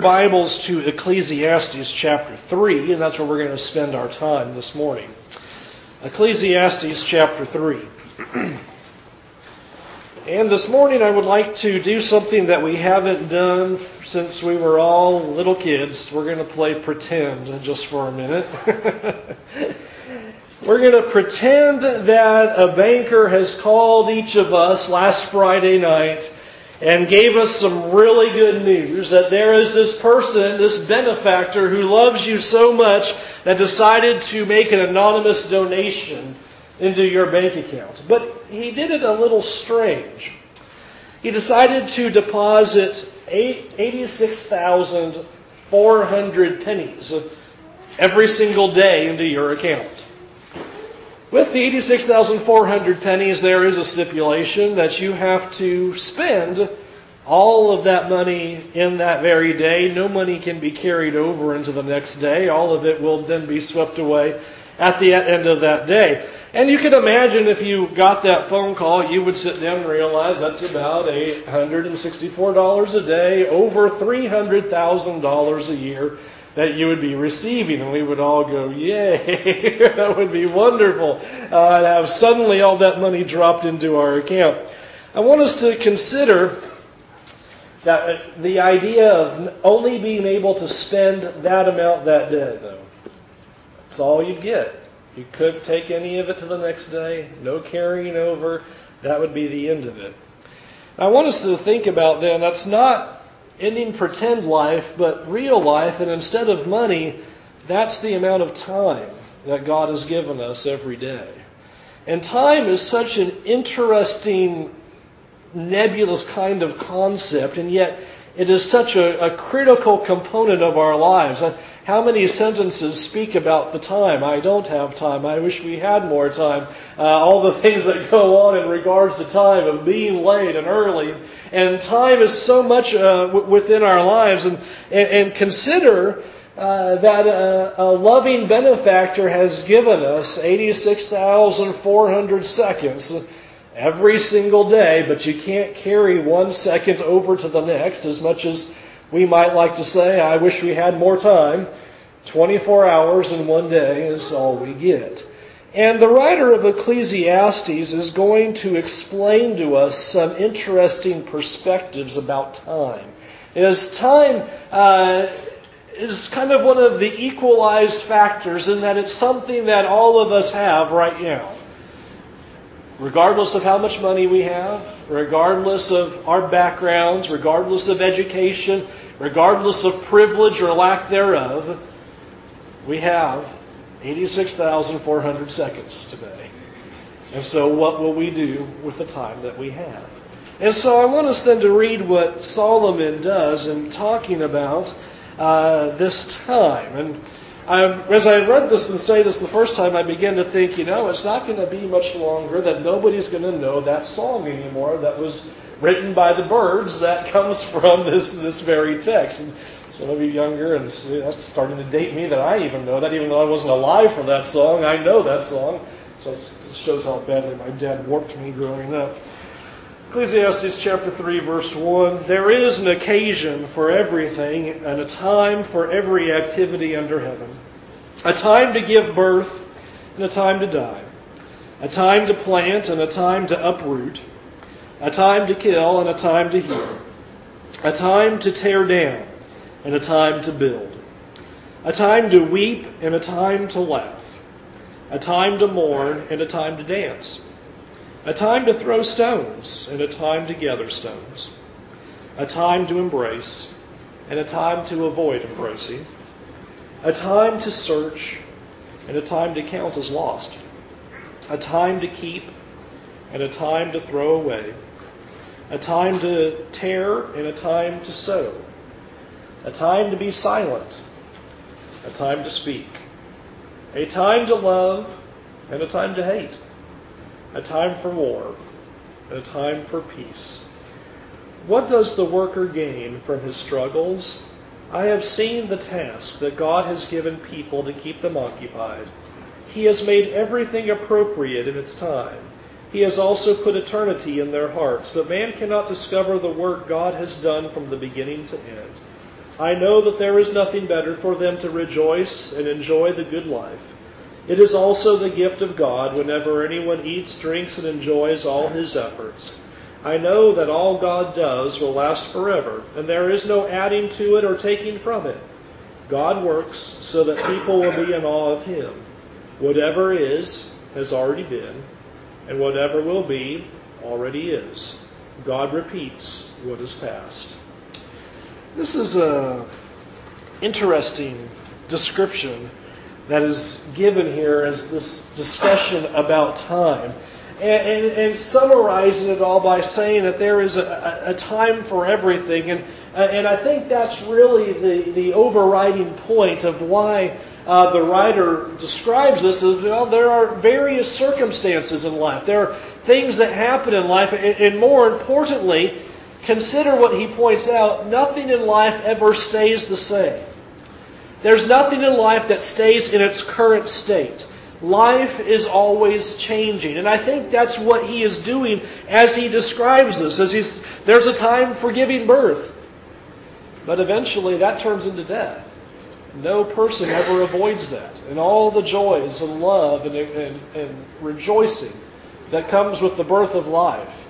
Bibles to Ecclesiastes chapter 3, and that's where we're going to spend our time this morning. Ecclesiastes chapter 3. and this morning I would like to do something that we haven't done since we were all little kids. We're going to play pretend just for a minute. we're going to pretend that a banker has called each of us last Friday night and gave us some really good news that there is this person, this benefactor who loves you so much that decided to make an anonymous donation into your bank account. But he did it a little strange. He decided to deposit 86,400 pennies every single day into your account. With the 86,400 pennies, there is a stipulation that you have to spend all of that money in that very day. No money can be carried over into the next day. All of it will then be swept away at the end of that day. And you can imagine if you got that phone call, you would sit down and realize that's about $864 a day, over $300,000 a year that you would be receiving, and we would all go, Yay, that would be wonderful uh, to have suddenly all that money dropped into our account. I want us to consider that uh, the idea of only being able to spend that amount that day, though. That's all you'd get. You couldn't take any of it to the next day, no carrying over. That would be the end of it. I want us to think about then, that's not ending pretend life, but real life. And instead of money, that's the amount of time that God has given us every day. And time is such an interesting, nebulous kind of concept, and yet it is such a, a critical component of our lives. How many sentences speak about the time? I don't have time. I wish we had more time. Uh, all the things that go on in regards to time of being late and early. And time is so much uh, w- within our lives. And, and, and consider uh, that a, a, loving benefactor has given us 86,400 seconds every single day, but you can't carry one second over to the next as much as we might like to say, I wish we had more time. 24 hours in one day is all we get. And the writer of Ecclesiastes is going to explain to us some interesting perspectives about time. As time uh, is kind of one of the equalized factors in that it's something that all of us have right now. Regardless of how much money we have, regardless of our backgrounds, regardless of education, regardless of privilege or lack thereof, we have 86,400 seconds today. And so, what will we do with the time that we have? And so, I want us then to read what Solomon does in talking about uh, this time. And I, as I read this and say this the first time, I began to think, you know, it's not going to be much longer that nobody's going to know that song anymore that was written by the Byrds that comes from this, this very text. And some of you younger, and that's starting to date me that I even know that, even though I wasn't alive for that song, I know that song. So it shows how badly my dad warped me growing up. Ecclesiastes chapter 3, verse 1 There is an occasion for everything, and a time for every activity under heaven. A time to give birth, and a time to die. A time to plant, and a time to uproot a time to kill and a time to heal, a time to tear down and a time to build, a time to weep and a time to laugh, a time to mourn and a time to dance, a time to throw stones and a time to gather stones, a time to embrace and a time to avoid embracing, a time to search and a time to count as lost, a time to keep and a time to throw away a time to tear and a time to sow, a time to be silent, a time to speak, a time to love and a time to hate, a time for war and a time for peace. What does the worker gain from his struggles? I have seen the task that God has given people to keep them occupied. He has made everything appropriate in its time. He has also put eternity in their hearts, but man cannot discover the work God has done from the beginning to end. I know that there is nothing better for them to rejoice and enjoy the good life. It is also the gift of God whenever anyone eats, drinks, and enjoys all his efforts. I know that all God does will last forever, and there is no adding to it or taking from it. God works so that people will be in awe of him. Whatever is has already been, and whatever will be already is. God repeats what is past. This is a interesting description that is given here as this discussion about time. And, and, and summarizing it all by saying that there is a, a, a time for everything. And, uh, and I think that's really the, the overriding point of why uh, the writer describes this as well, there are various circumstances in life. There are things that happen in life, and, and more importantly, consider what he points out nothing in life ever stays the same. There's nothing in life that stays in its current state. Life is always changing. And I think that's what he is doing as he describes this. As he's, there's a time for giving birth. But eventually that turns into death. No person ever avoids that. And all the joys and love and, and, and rejoicing that comes with the birth of life,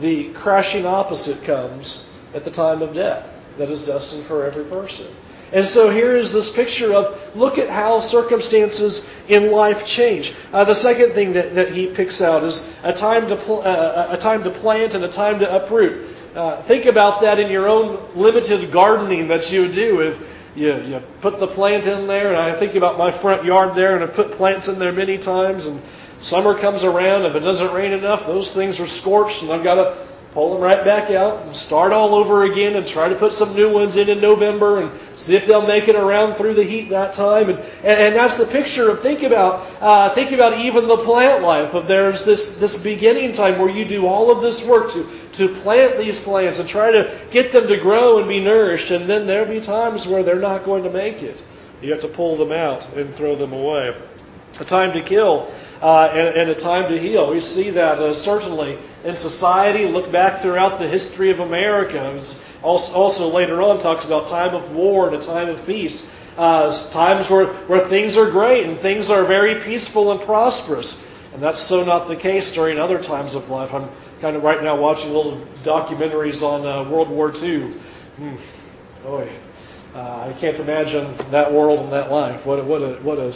the crashing opposite comes at the time of death that is destined for every person. And so here is this picture of look at how circumstances in life change. Uh, the second thing that, that he picks out is a time to pl- uh, a time to plant and a time to uproot. Uh, think about that in your own limited gardening that you do. If you, you put the plant in there, and I think about my front yard there, and I've put plants in there many times, and summer comes around, if it doesn't rain enough, those things are scorched, and I've got to pull them right back out and start all over again and try to put some new ones in in November and see if they'll make it around through the heat that time. And, and, and that's the picture of think about, uh, think about even the plant life of there's this, this beginning time where you do all of this work to, to plant these plants and try to get them to grow and be nourished. And then there'll be times where they're not going to make it. You have to pull them out and throw them away. A time to kill uh, and, and, a time to heal. We see that uh, certainly in society. Look back throughout the history of America. Also, also, later on talks about time of war and a time of peace. Uh, times where, where things are great and things are very peaceful and prosperous. And that's so not the case during other times of life. I'm kind of right now watching little documentaries on uh, World War II. Hmm. Boy, uh, I can't imagine that world and that life. What what a, what a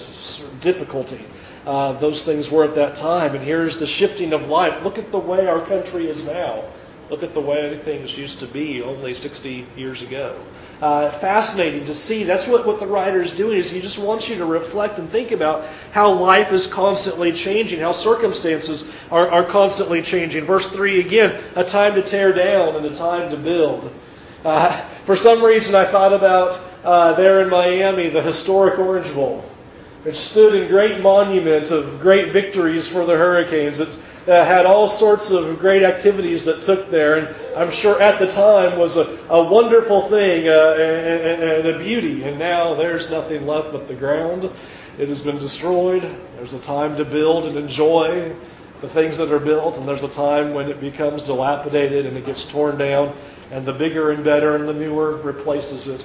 difficulty uh, those things were at that time. And here's the shifting of life. Look at the way our country is now. Look at the way things used to be only 60 years ago. Uh, fascinating to see. That's what, what the writer is doing is he just wants you to reflect and think about how life is constantly changing, how circumstances are, are constantly changing. Verse 3 again, a time to tear down and a time to build. Uh, for some reason, I thought about uh, there in Miami, the historic Orange Bowl which stood in great monuments of great victories for the Hurricanes. It uh, had all sorts of great activities that took there, and I'm sure at the time was a, a wonderful thing uh, and, and a beauty. And now there's nothing left but the ground. It has been destroyed. There's a time to build and enjoy the things that are built, and there's a time when it becomes dilapidated and it gets torn down, and the bigger and better and the newer replaces it.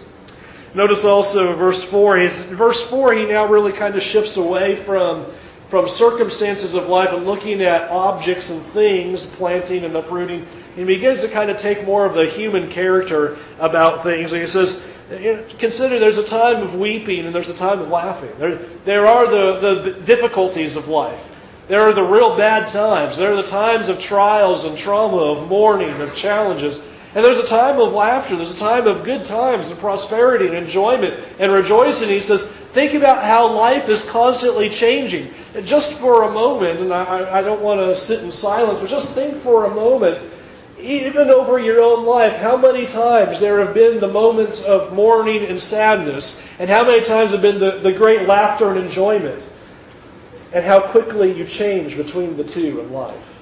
Notice also verse 4, he's, verse 4, he now really kind of shifts away from, from circumstances of life and looking at objects and things, planting and uprooting. He begins to kind of take more of the human character about things. And he says, consider there's a time of weeping and there's a time of laughing. There, there are the, the difficulties of life. There are the real bad times. There are the times of trials and trauma, of mourning, of challenges. And there's a time of laughter. There's a time of good times and prosperity and enjoyment and rejoicing. He says, think about how life is constantly changing. And just for a moment, and I, I don't want to sit in silence, but just think for a moment, even over your own life, how many times there have been the moments of mourning and sadness, and how many times have been the, the great laughter and enjoyment, and how quickly you change between the two in life.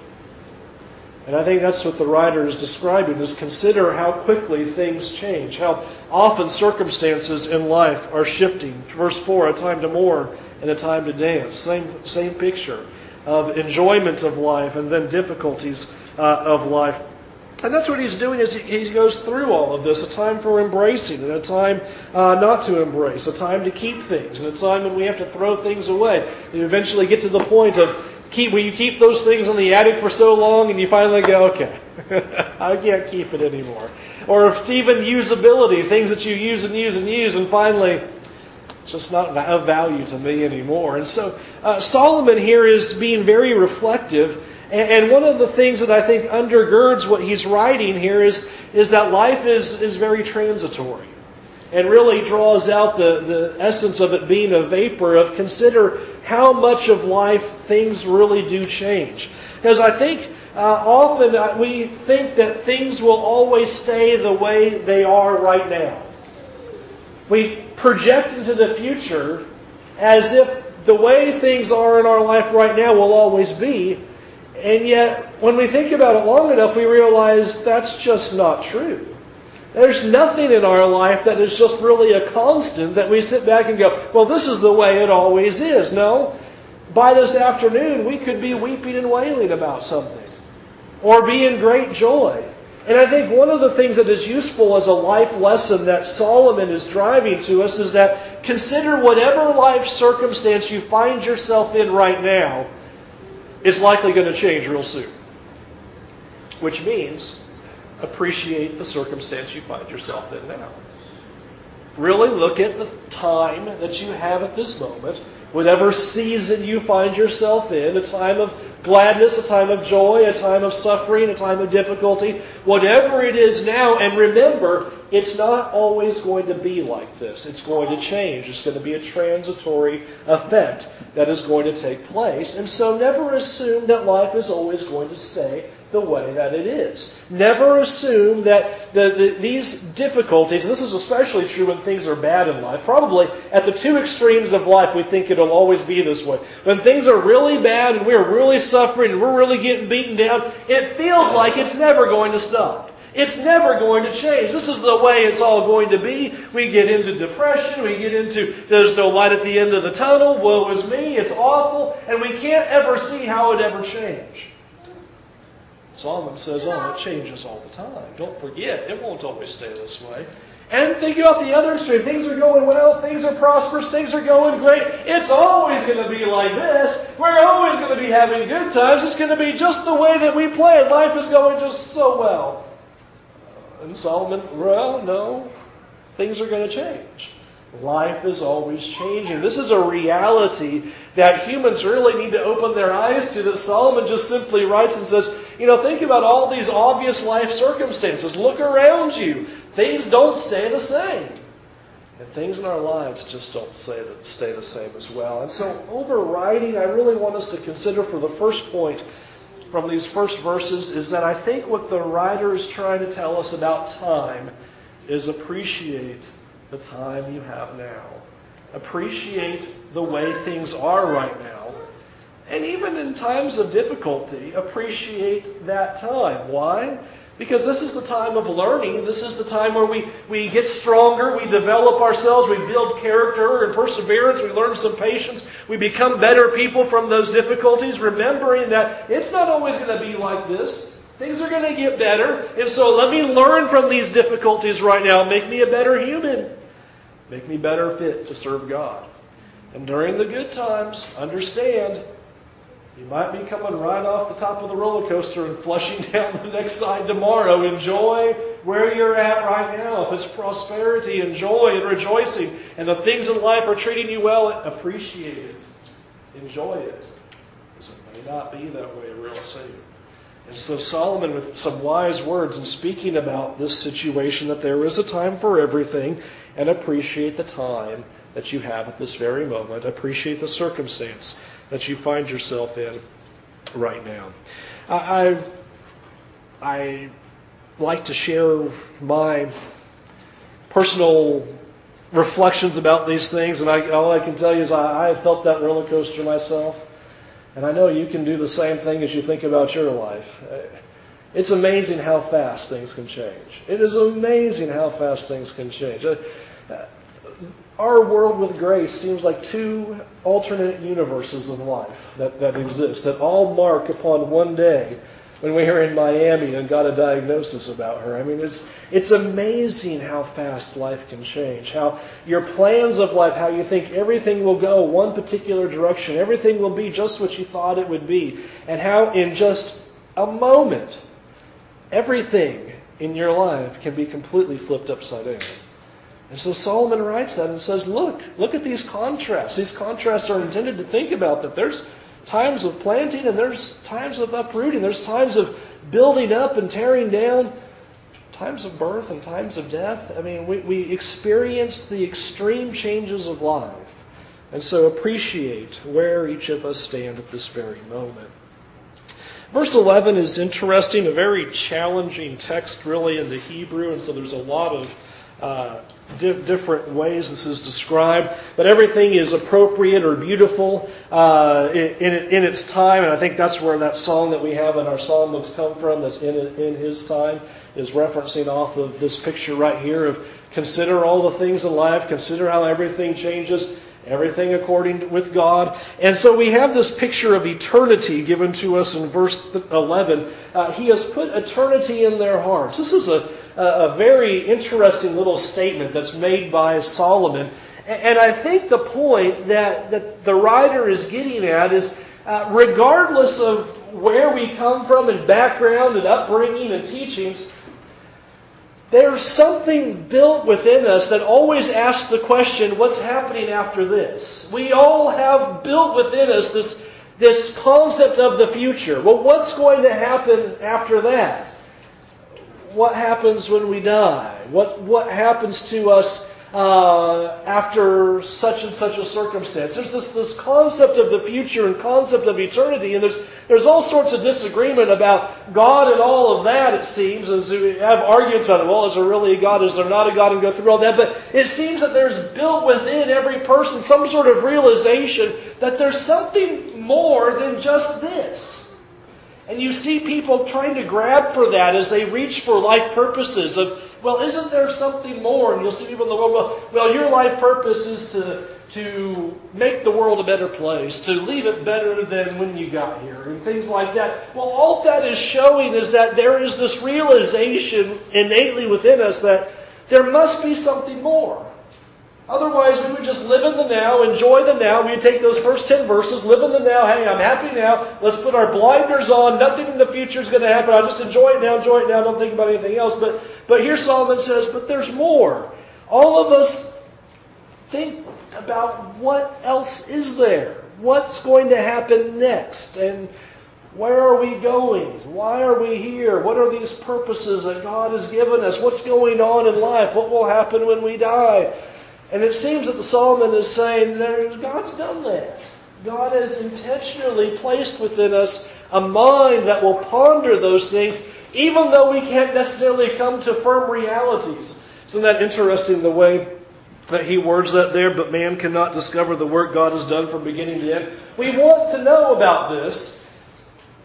And I think that's what the writer is describing is consider how quickly things change, how often circumstances in life are shifting. Verse 4, a time to mourn and a time to dance. Same, same picture of enjoyment of life and then difficulties uh, of life. And that's what he's doing is he goes through all of this, a time for embracing and a time uh, not to embrace, a time to keep things, and a time when we have to throw things away. You eventually get to the point of keep where you keep those things in the attic for so long and you finally go, okay, I can't keep it anymore. Or if even usability, things that you use and use and use, and finally it's just not of value to me anymore. And so uh, Solomon here is being very reflective and one of the things that I think undergirds what he's writing here is, is that life is, is very transitory and really draws out the, the essence of it being a vapor of consider how much of life things really do change. Because I think uh, often uh, we think that things will always stay the way they are right now. We project into the future as if the way things are in our life right now will always be, and yet, when we think about it long enough, we realize that's just not true. There's nothing in our life that is just really a constant that we sit back and go, well, this is the way it always is. No. By this afternoon, we could be weeping and wailing about something or be in great joy. And I think one of the things that is useful as a life lesson that Solomon is driving to us is that consider whatever life circumstance you find yourself in right now is likely going to change real soon. Which means appreciate the circumstance you find yourself in now. Really look at the time that you have at this moment, whatever season you find yourself in, a time of gladness, a time of joy, a time of suffering, a time of difficulty, whatever it is now, and remember, it's not always going to be like this. It's going to change. It's going to be a transitory event that is going to take place. And so never assume that life is always going to stay the way that it is. Never assume that the, the, these difficulties, and this is especially true when things are bad in life, probably at the two extremes of life, we think it'll always be this way. When things are really bad and we're really suffering and we're really getting beaten down, it feels like it's never going to stop. It's never going to change. This is the way it's all going to be. We get into depression. We get into there's no light at the end of the tunnel. Woe is me. It's awful. And we can't ever see how it ever change. Solomon says, oh, it changes all the time. Don't forget, it won't always stay this way. And think about the other extreme. Things are going well, things are prosperous, things are going great. It's always going to be like this. We're always going to be having good times. It's going to be just the way that we play. Life is going just so well. And Solomon, well, no, things are going to change. Life is always changing. This is a reality that humans really need to open their eyes to. That Solomon just simply writes and says, you know, think about all these obvious life circumstances. Look around you. Things don't stay the same. And things in our lives just don't stay the, stay the same as well. And so, overriding, I really want us to consider for the first point from these first verses is that I think what the writer is trying to tell us about time is appreciate the time you have now. Appreciate the way things are right now. And even in times of difficulty, appreciate that time. Why? Because this is the time of learning. This is the time where we, we get stronger, we develop ourselves, we build character and perseverance, we learn some patience, we become better people from those difficulties, remembering that it's not always going to be like this. Things are going to get better. And so let me learn from these difficulties right now. Make me a better human. Make me better fit to serve God. And during the good times, understand you might be coming right off the top of the roller coaster and flushing down the next side tomorrow. Enjoy where you're at right now. If it's prosperity and joy and rejoicing and the things in life are treating you well, appreciate it. Enjoy it. Because it may not be that way real soon. And so Solomon, with some wise words, in speaking about this situation, that there is a time for everything, and appreciate the time that you have at this very moment. Appreciate the circumstance that you find yourself in right now. I, I, like to share my personal reflections about these things, and I, all I can tell you is I, I have felt that roller coaster myself. And I know you can do the same thing as you think about your life. It's amazing how fast things can change. It is amazing how fast things can change our world with grace seems like two alternate universes of life that, that exist, that all mark upon one day when we were in Miami and got a diagnosis about her. I mean, it's, it's amazing how fast life can change, how your plans of life, how you think everything will go one particular direction, everything will be just what you thought it would be, and how in just a moment, everything in your life can be completely flipped upside down. And so Solomon writes that and says, look, look at these contrasts. These contrasts are intended to think about that there's times of planting and there's times of uprooting. There's times of building up and tearing down, times of birth and times of death. I mean, we, we experience the extreme changes of life. And so appreciate where each of us stand at this very moment. Verse 11 is interesting, a very challenging text, really, in the Hebrew, and so there's a lot of uh, di- different ways this is described, but everything is appropriate or beautiful uh, in, in, its time, and I think that's where that song that we have in our psalm books come from. That's in in His time is referencing off of this picture right here of consider all the things in life, consider how everything changes everything according with God. And so we have this picture of eternity given to us in verse 11. Uh, he has put eternity in their hearts. This is a, a very interesting little statement that's made by Solomon. And I think the point that, that the writer is getting at is uh, regardless of where we come from and background and upbringing and teachings, there's something built within us that always asks the question, what's happening after this? We all have built within us this, this concept of the future. Well, what's going to happen after that? What happens when we die? What, what happens to us uh, after such and such a circumstance. There's this, this concept of the future and concept of eternity, and there's, there's all sorts of disagreement about God and all of that, it seems, as we have arguments about it. Well, is there really a God? Is there not a God? And go through all that. But it seems that there's built within every person some sort of realization that there's something more than just this. And you see people trying to grab for that as they reach for life purposes of well, isn't there something more? And you'll see people in the world, well, well, your life purpose is to, to make the world a better place, to leave it better than when you got here, and things like that. Well, all that is showing is that there is this realization innately within us that there must be something more. Otherwise, we would just live in the now, enjoy the now. We'd take those first 10 verses, live in the now. Hey, I'm happy now. Let's put our blinders on. Nothing in the future is going to happen. I'll just enjoy it now, enjoy it now. Don't think about anything else. But, but here Solomon says, but there's more. All of us think about what else is there. What's going to happen next? And where are we going? Why are we here? What are these purposes that God has given us? What's going on in life? What will happen when we die? And it seems that the Solomon is saying God's done that. God has intentionally placed within us a mind that will ponder those things, even though we can't necessarily come to firm realities. Isn't that interesting the way that he words that there? But man cannot discover the work God has done from beginning to end. We want to know about this,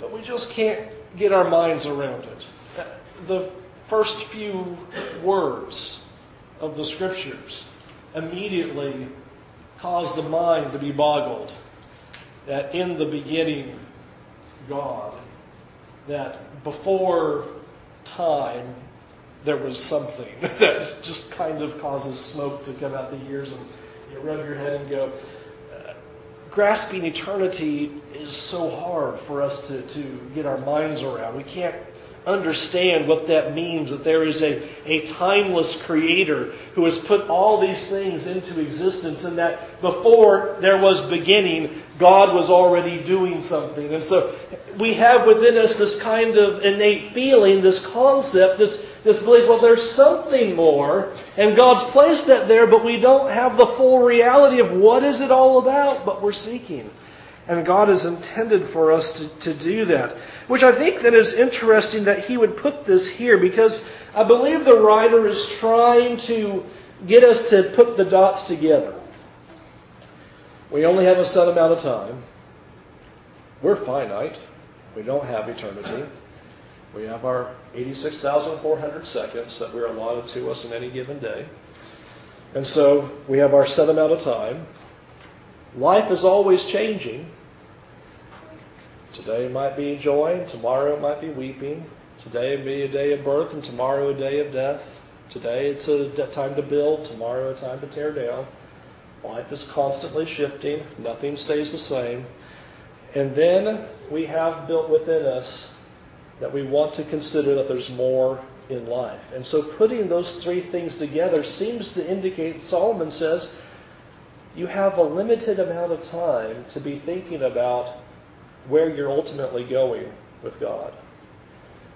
but we just can't get our minds around it. The first few words of the scriptures immediately cause the mind to be boggled. That in the beginning, God, that before time, there was something that just kind of causes smoke to come out the ears and you rub your head and go, uh, grasping eternity is so hard for us to, to get our minds around. We can't understand what that means that there is a, a timeless creator who has put all these things into existence and that before there was beginning, God was already doing something. And so we have within us this kind of innate feeling, this concept, this, this belief, well, there's something more, and God's placed that there, but we don't have the full reality of what is it all about, but we're seeking. And God has intended for us to, to do that. Which I think that is interesting that he would put this here because I believe the writer is trying to get us to put the dots together. We only have a set amount of time. We're finite. We don't have eternity. We have our 86,400 seconds that we're allotted to us in any given day. And so we have our set amount of time. Life is always changing. Today might be joy, and tomorrow might be weeping. Today be a day of birth, and tomorrow a day of death. Today it's a time to build, tomorrow a time to tear down. Life is constantly shifting, nothing stays the same. And then we have built within us that we want to consider that there's more in life. And so putting those three things together seems to indicate, Solomon says, you have a limited amount of time to be thinking about where you're ultimately going with God.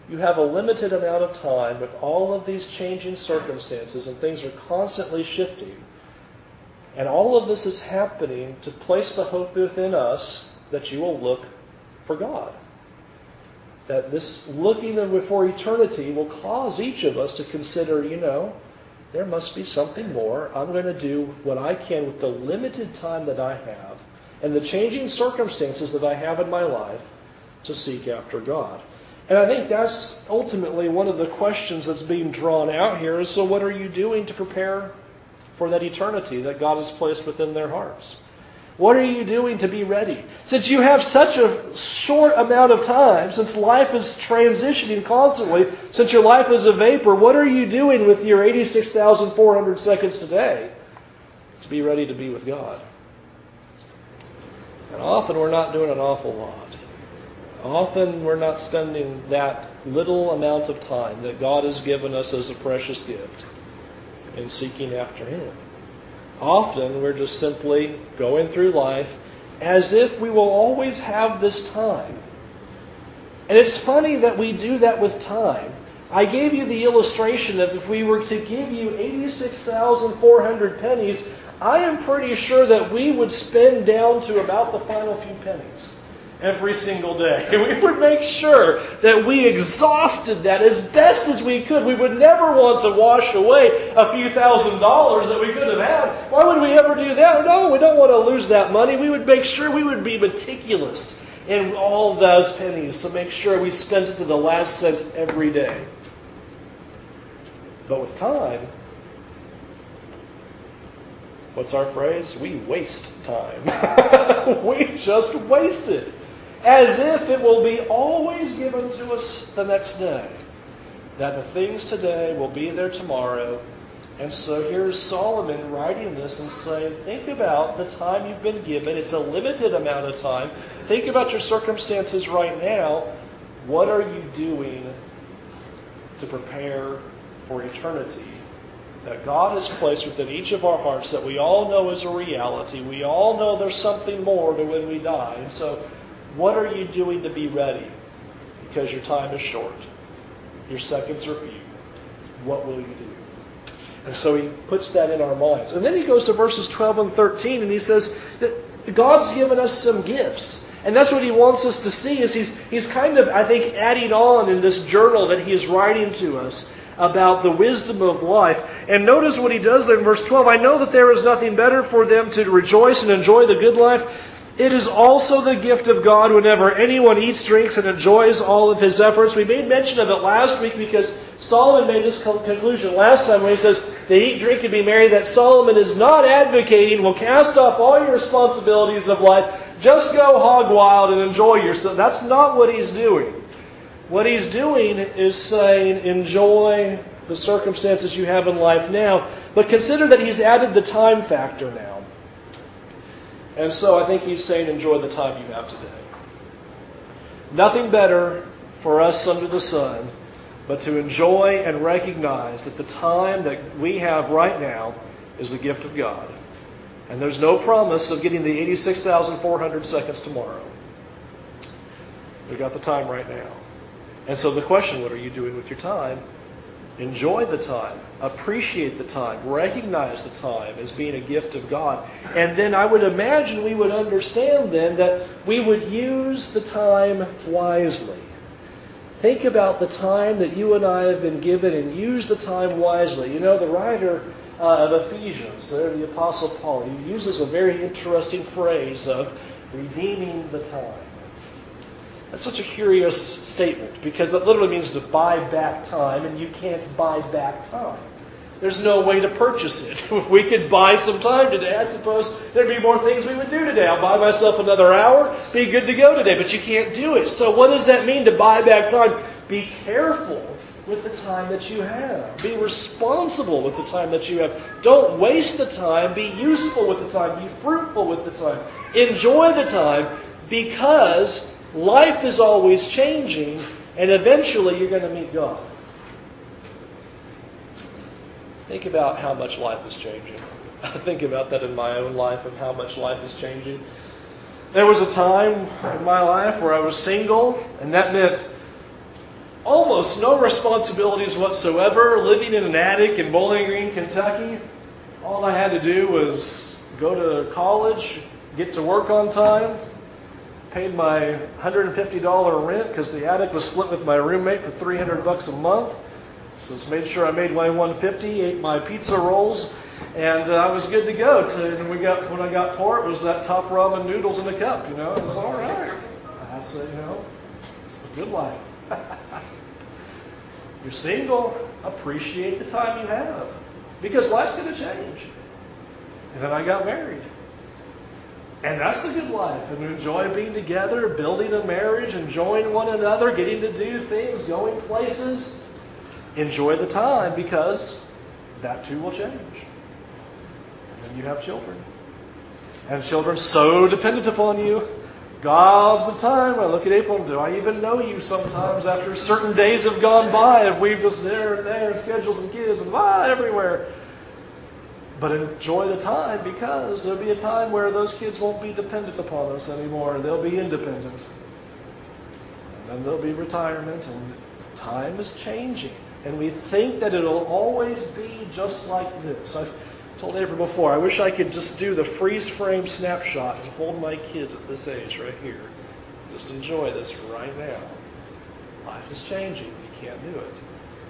You have a limited amount of time with all of these changing circumstances, and things are constantly shifting. And all of this is happening to place the hope within us that you will look for God. That this looking before eternity will cause each of us to consider, you know, there must be something more. I'm going to do what I can with the limited time that I have and the changing circumstances that I have in my life to seek after God. And I think that's ultimately one of the questions that's being drawn out here is so what are you doing to prepare for that eternity that God has placed within their hearts? What are you doing to be ready? Since you have such a short amount of time, since life is transitioning constantly, since your life is a vapor, what are you doing with your 86,400 seconds today to be ready to be with God? And often we're not doing an awful lot. Often we're not spending that little amount of time that God has given us as a precious gift in seeking after Him. Often we're just simply going through life as if we will always have this time. And it's funny that we do that with time. I gave you the illustration of if we were to give you 86,400 pennies, I am pretty sure that we would spend down to about the final few pennies every single day. And we would make sure that we exhausted that as best as we could. We would never want to wash away a few thousand dollars that we could have had. Why would we ever do that? No, we don't want to lose that money. We would make sure we would be meticulous in all those pennies to make sure we spent it to the last cent every day. But with time, what's our phrase? We waste time. we just waste it as if it will be always given to us the next day. That the things today will be there tomorrow. And so here's Solomon writing this and saying, think about the time you've been given. It's a limited amount of time. Think about your circumstances right now. What are you doing to prepare for eternity? That God has placed within each of our hearts that we all know is a reality. We all know there's something more to when we die. And so what are you doing to be ready? Because your time is short. Your seconds are few. What will you do? And so he puts that in our minds. And then he goes to verses 12 and 13 and he says that God's given us some gifts. And that's what he wants us to see is he's, he's kind of, I think, adding on in this journal that he is writing to us about the wisdom of life. And notice what he does there in verse 12. I know that there is nothing better for them to rejoice and enjoy the good life it is also the gift of God whenever anyone eats, drinks, and enjoys all of his efforts. We made mention of it last week because Solomon made this conclusion last time when he says to eat, drink, and be merry that Solomon is not advocating, will cast off all your responsibilities of life, just go hog wild and enjoy yourself. That's not what he's doing. What he's doing is saying, enjoy the circumstances you have in life now, but consider that he's added the time factor now. And so I think he's saying, enjoy the time you have today. Nothing better for us under the sun but to enjoy and recognize that the time that we have right now is the gift of God. And there's no promise of getting the 86,400 seconds tomorrow. We've got the time right now. And so the question, what are you doing with your time? Enjoy the time. Appreciate the time. Recognize the time as being a gift of God. And then I would imagine we would understand then that we would use the time wisely. Think about the time that you and I have been given and use the time wisely. You know, the writer uh, of Ephesians, there, the Apostle Paul, he uses a very interesting phrase of redeeming the time. That's such a curious statement because that literally means to buy back time, and you can't buy back time. there's no way to purchase it. If we could buy some time today, I suppose there'd be more things we would do today. I'll buy myself another hour, be good to go today, but you can't do it. So what does that mean to buy back time? Be careful with the time that you have. Be responsible with the time that you have. Don't waste the time. Be useful with the time. Be fruitful with the time. Enjoy the time because life is always changing and eventually you're going to meet God. Think about how much life is changing. I think about that in my own life of how much life is changing. There was a time in my life where I was single, and that meant almost no responsibilities whatsoever, living in an attic in Bowling Green, Kentucky. All I had to do was go to college, get to work on time, paid my $150 rent because the attic was split with my roommate for 300 bucks a month. So just made sure I made my 150, ate my pizza rolls, and uh, I was good to go. To, and we got when I got poor, it was that top ramen noodles in a cup. You know, it was all right. I said, you know, it's the good life. You're single, appreciate the time you have because life's going to change. And then I got married. And that's the good life. And enjoy being together, building a marriage, enjoying one another, getting to do things, going places enjoy the time because that too will change. And then you have children. And children so dependent upon you. Gobs of time. I look at April, do I even know you sometimes after certain days have gone by if we've just there and there and scheduled some kids and blah everywhere. But enjoy the time because there'll be a time where those kids won't be dependent upon us anymore. And they'll be independent. And then there'll be retirement and time is changing. And we think that it'll always be just like this. I've told April before, I wish I could just do the freeze frame snapshot and hold my kids at this age right here. Just enjoy this right now. Life is changing. You can't do it.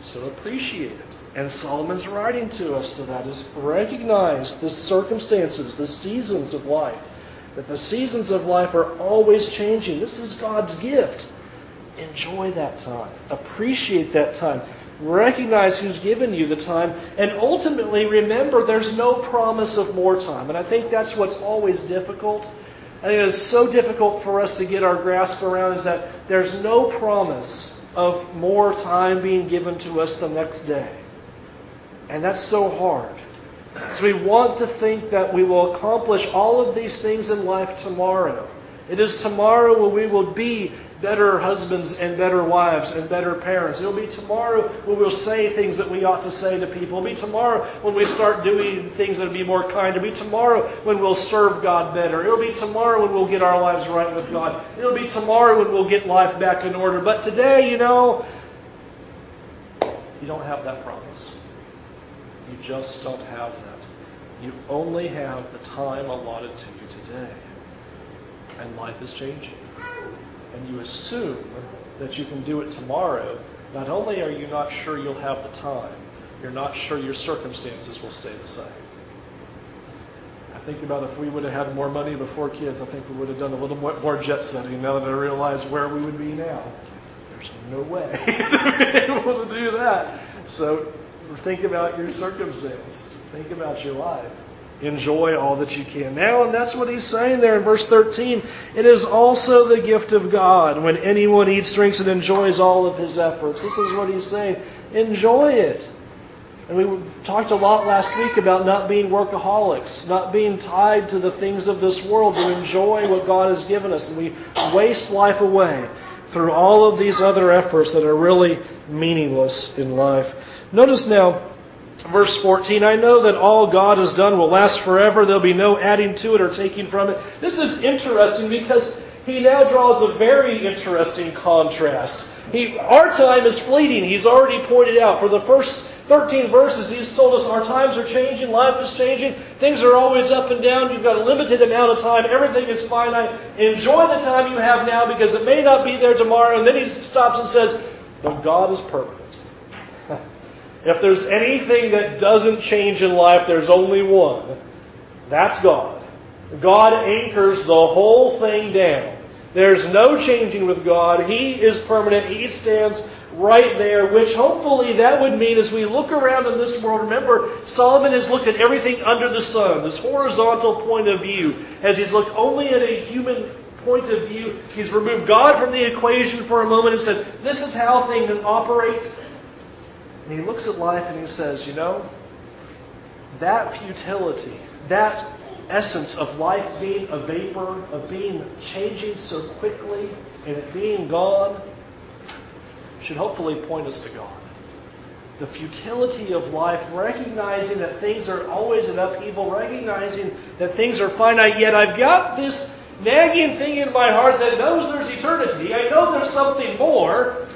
So appreciate it. And Solomon's writing to us to that is recognize the circumstances, the seasons of life. That the seasons of life are always changing. This is God's gift. Enjoy that time. Appreciate that time. Recognize who's given you the time. And ultimately, remember there's no promise of more time. And I think that's what's always difficult. I think it's so difficult for us to get our grasp around is that there's no promise of more time being given to us the next day. And that's so hard. So we want to think that we will accomplish all of these things in life tomorrow. It is tomorrow when we will be better husbands and better wives and better parents. It'll be tomorrow when we'll say things that we ought to say to people. It'll be tomorrow when we start doing things that'll be more kind. It'll be tomorrow when we'll serve God better. It'll be tomorrow when we'll get our lives right with God. It'll be tomorrow when we'll get life back in order. But today, you know, you don't have that promise. You just don't have that. You only have the time allotted to you today. And life is changing and you assume that you can do it tomorrow, not only are you not sure you'll have the time, you're not sure your circumstances will stay the same. I think about if we would have had more money before kids, I think we would have done a little more, more jet setting now that I realize where we would be now. There's no way to be able to do that. So think about your circumstance. Think about your life enjoy all that you can now. And that's what he's saying there in verse 13. It is also the gift of God when anyone eats, drinks, and enjoys all of his efforts. This is what he's saying. Enjoy it. And we talked a lot last week about not being workaholics, not being tied to the things of this world, to enjoy what God has given us. And we waste life away through all of these other efforts that are really meaningless in life. Notice now, Verse 14, I know that all God has done will last forever. There'll be no adding to it or taking from it. This is interesting because he now draws a very interesting contrast. He, our time is fleeting. He's already pointed out. For the first 13 verses, he's told us our times are changing, life is changing, things are always up and down. You've got a limited amount of time, everything is finite. Enjoy the time you have now because it may not be there tomorrow. And then he stops and says, But God is permanent. If there's anything that doesn't change in life, there's only one. That's God. God anchors the whole thing down. There's no changing with God. He is permanent. He stands right there, which hopefully that would mean as we look around in this world, remember, Solomon has looked at everything under the sun, this horizontal point of view, as he's looked only at a human point of view. He's removed God from the equation for a moment and said, This is how things operates. And he looks at life and he says, You know, that futility, that essence of life being a vapor, of being changing so quickly, and it being gone, should hopefully point us to God. The futility of life, recognizing that things are always in upheaval, recognizing that things are finite, yet I've got this nagging thing in my heart that knows there's eternity. I know there's something more.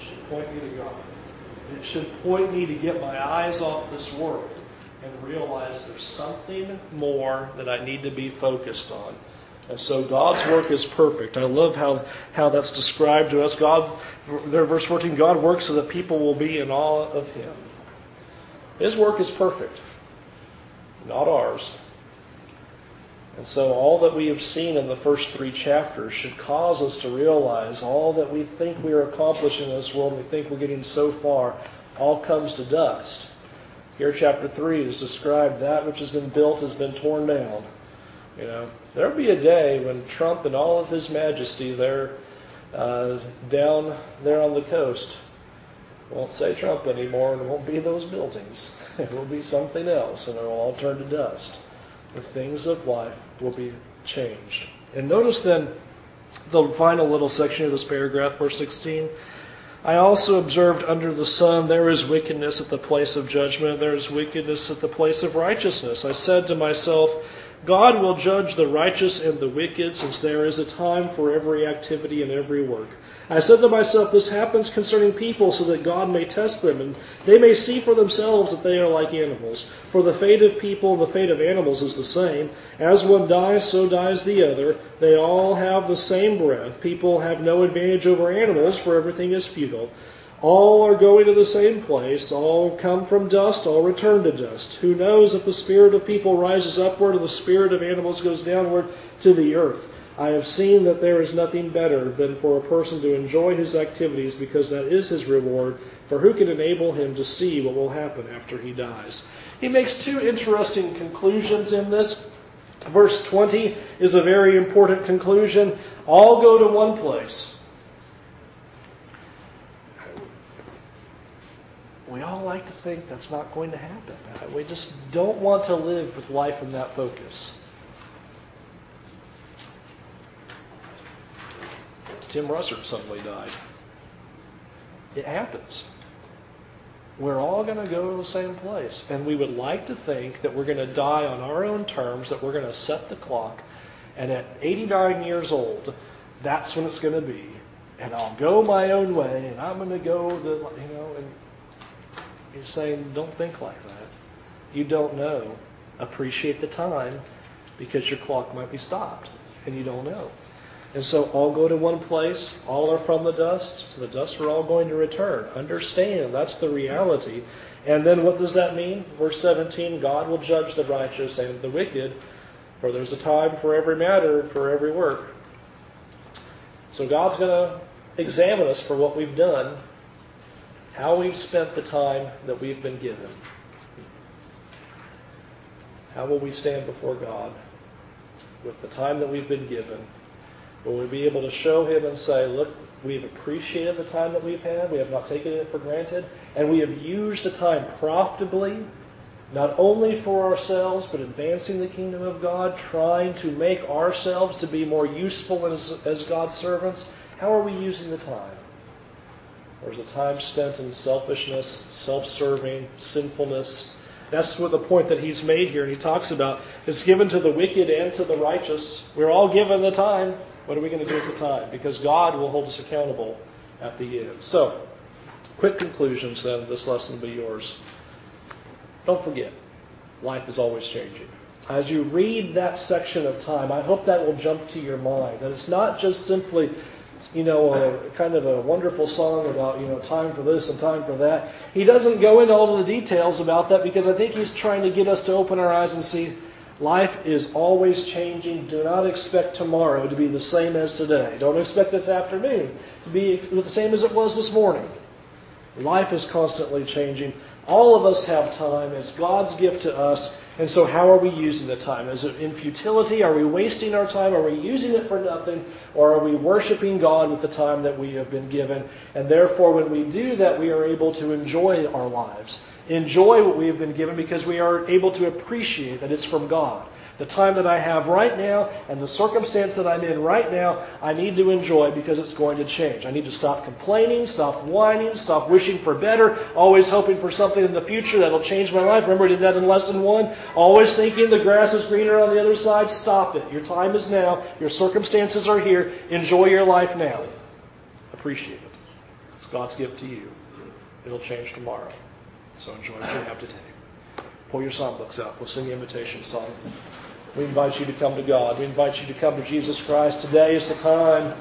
Should point me to God. It should point me to get my eyes off this world and realize there's something more that I need to be focused on. And so God's work is perfect. I love how, how that's described to us. God, there, verse 14, God works so that people will be in awe of Him. His work is perfect, not ours. And so all that we have seen in the first three chapters should cause us to realize all that we think we are accomplishing in this world, we think we're getting so far, all comes to dust. Here, chapter 3 is described that which has been built has been torn down. You know, there'll be a day when Trump and all of his majesty there uh, down there on the coast won't say Trump anymore and it won't be those buildings. It will be something else and it will all turn to dust the things of life will be changed. And notice then the final little section of this paragraph, verse 16. I also observed under the sun there is wickedness at the place of judgment, there is wickedness at the place of righteousness. I said to myself, God will judge the righteous and the wicked, since there is a time for every activity and every work. I said to myself, This happens concerning people so that God may test them, and they may see for themselves that they are like animals. For the fate of people and the fate of animals is the same. As one dies, so dies the other. They all have the same breath. People have no advantage over animals, for everything is futile. All are going to the same place. All come from dust. All return to dust. Who knows if the spirit of people rises upward and the spirit of animals goes downward to the earth? I have seen that there is nothing better than for a person to enjoy his activities because that is his reward. For who can enable him to see what will happen after he dies? He makes two interesting conclusions in this. Verse 20 is a very important conclusion. All go to one place. we all like to think that's not going to happen. We just don't want to live with life in that focus. Tim Russert suddenly died. It happens. We're all going to go to the same place. And we would like to think that we're going to die on our own terms, that we're going to set the clock, and at 89 years old, that's when it's going to be. And I'll go my own way, and I'm going to go the, you know, He's saying, don't think like that. You don't know. Appreciate the time because your clock might be stopped and you don't know. And so all go to one place, all are from the dust, to the dust we're all going to return. Understand, that's the reality. And then what does that mean? Verse 17 God will judge the righteous and the wicked, for there's a time for every matter, for every work. So God's going to examine us for what we've done how we've spent the time that we've been given. How will we stand before God with the time that we've been given? Will we be able to show Him and say, look, we've appreciated the time that we've had, we have not taken it for granted, and we have used the time profitably, not only for ourselves, but advancing the kingdom of God, trying to make ourselves to be more useful as, as God's servants? How are we using the time? There's a time spent in selfishness, self serving, sinfulness. That's what the point that he's made here. And he talks about is given to the wicked and to the righteous. We're all given the time. What are we going to do with the time? Because God will hold us accountable at the end. So, quick conclusions then. This lesson will be yours. Don't forget, life is always changing. As you read that section of time, I hope that will jump to your mind. That it's not just simply you know, a, kind of a wonderful song about, you know, time for this and time for that. He doesn't go into all of the details about that because I think he's trying to get us to open our eyes and see Life is always changing. Do not expect tomorrow to be the same as today. Don't expect this afternoon to be the same as it was this morning. Life is constantly changing. All of us have time. It's God's gift to us. And so, how are we using the time? Is it in futility? Are we wasting our time? Are we using it for nothing? Or are we worshiping God with the time that we have been given? And therefore, when we do that, we are able to enjoy our lives enjoy what we have been given because we are able to appreciate that it's from God. The time that I have right now and the circumstance that I'm in right now, I need to enjoy because it's going to change. I need to stop complaining, stop whining, stop wishing for better, always hoping for something in the future that'll change my life. Remember, we did that in lesson one? Always thinking the grass is greener on the other side. Stop it. Your time is now. Your circumstances are here. Enjoy your life now. Appreciate it. It's God's gift to you. It'll change tomorrow. So enjoy what you have today. Pull your songbooks out. We'll sing the invitation song. We invite you to come to God. We invite you to come to Jesus Christ. Today is the time.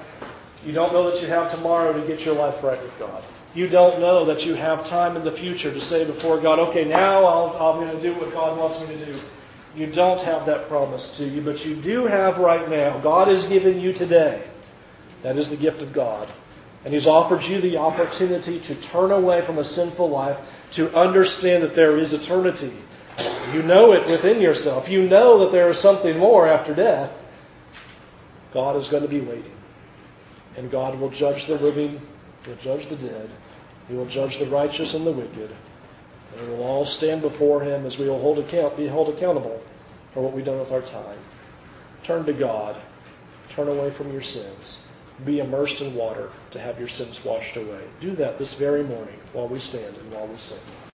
You don't know that you have tomorrow to get your life right with God. You don't know that you have time in the future to say before God, okay, now i am going to do what God wants me to do. You don't have that promise to you, but you do have right now. God has given you today. That is the gift of God. And He's offered you the opportunity to turn away from a sinful life to understand that there is eternity. You know it within yourself. You know that there is something more after death. God is going to be waiting. And God will judge the living, will judge the dead, He will judge the righteous and the wicked. And we will all stand before Him as we will hold account, be held accountable for what we've done with our time. Turn to God. Turn away from your sins. Be immersed in water to have your sins washed away. Do that this very morning while we stand and while we sing.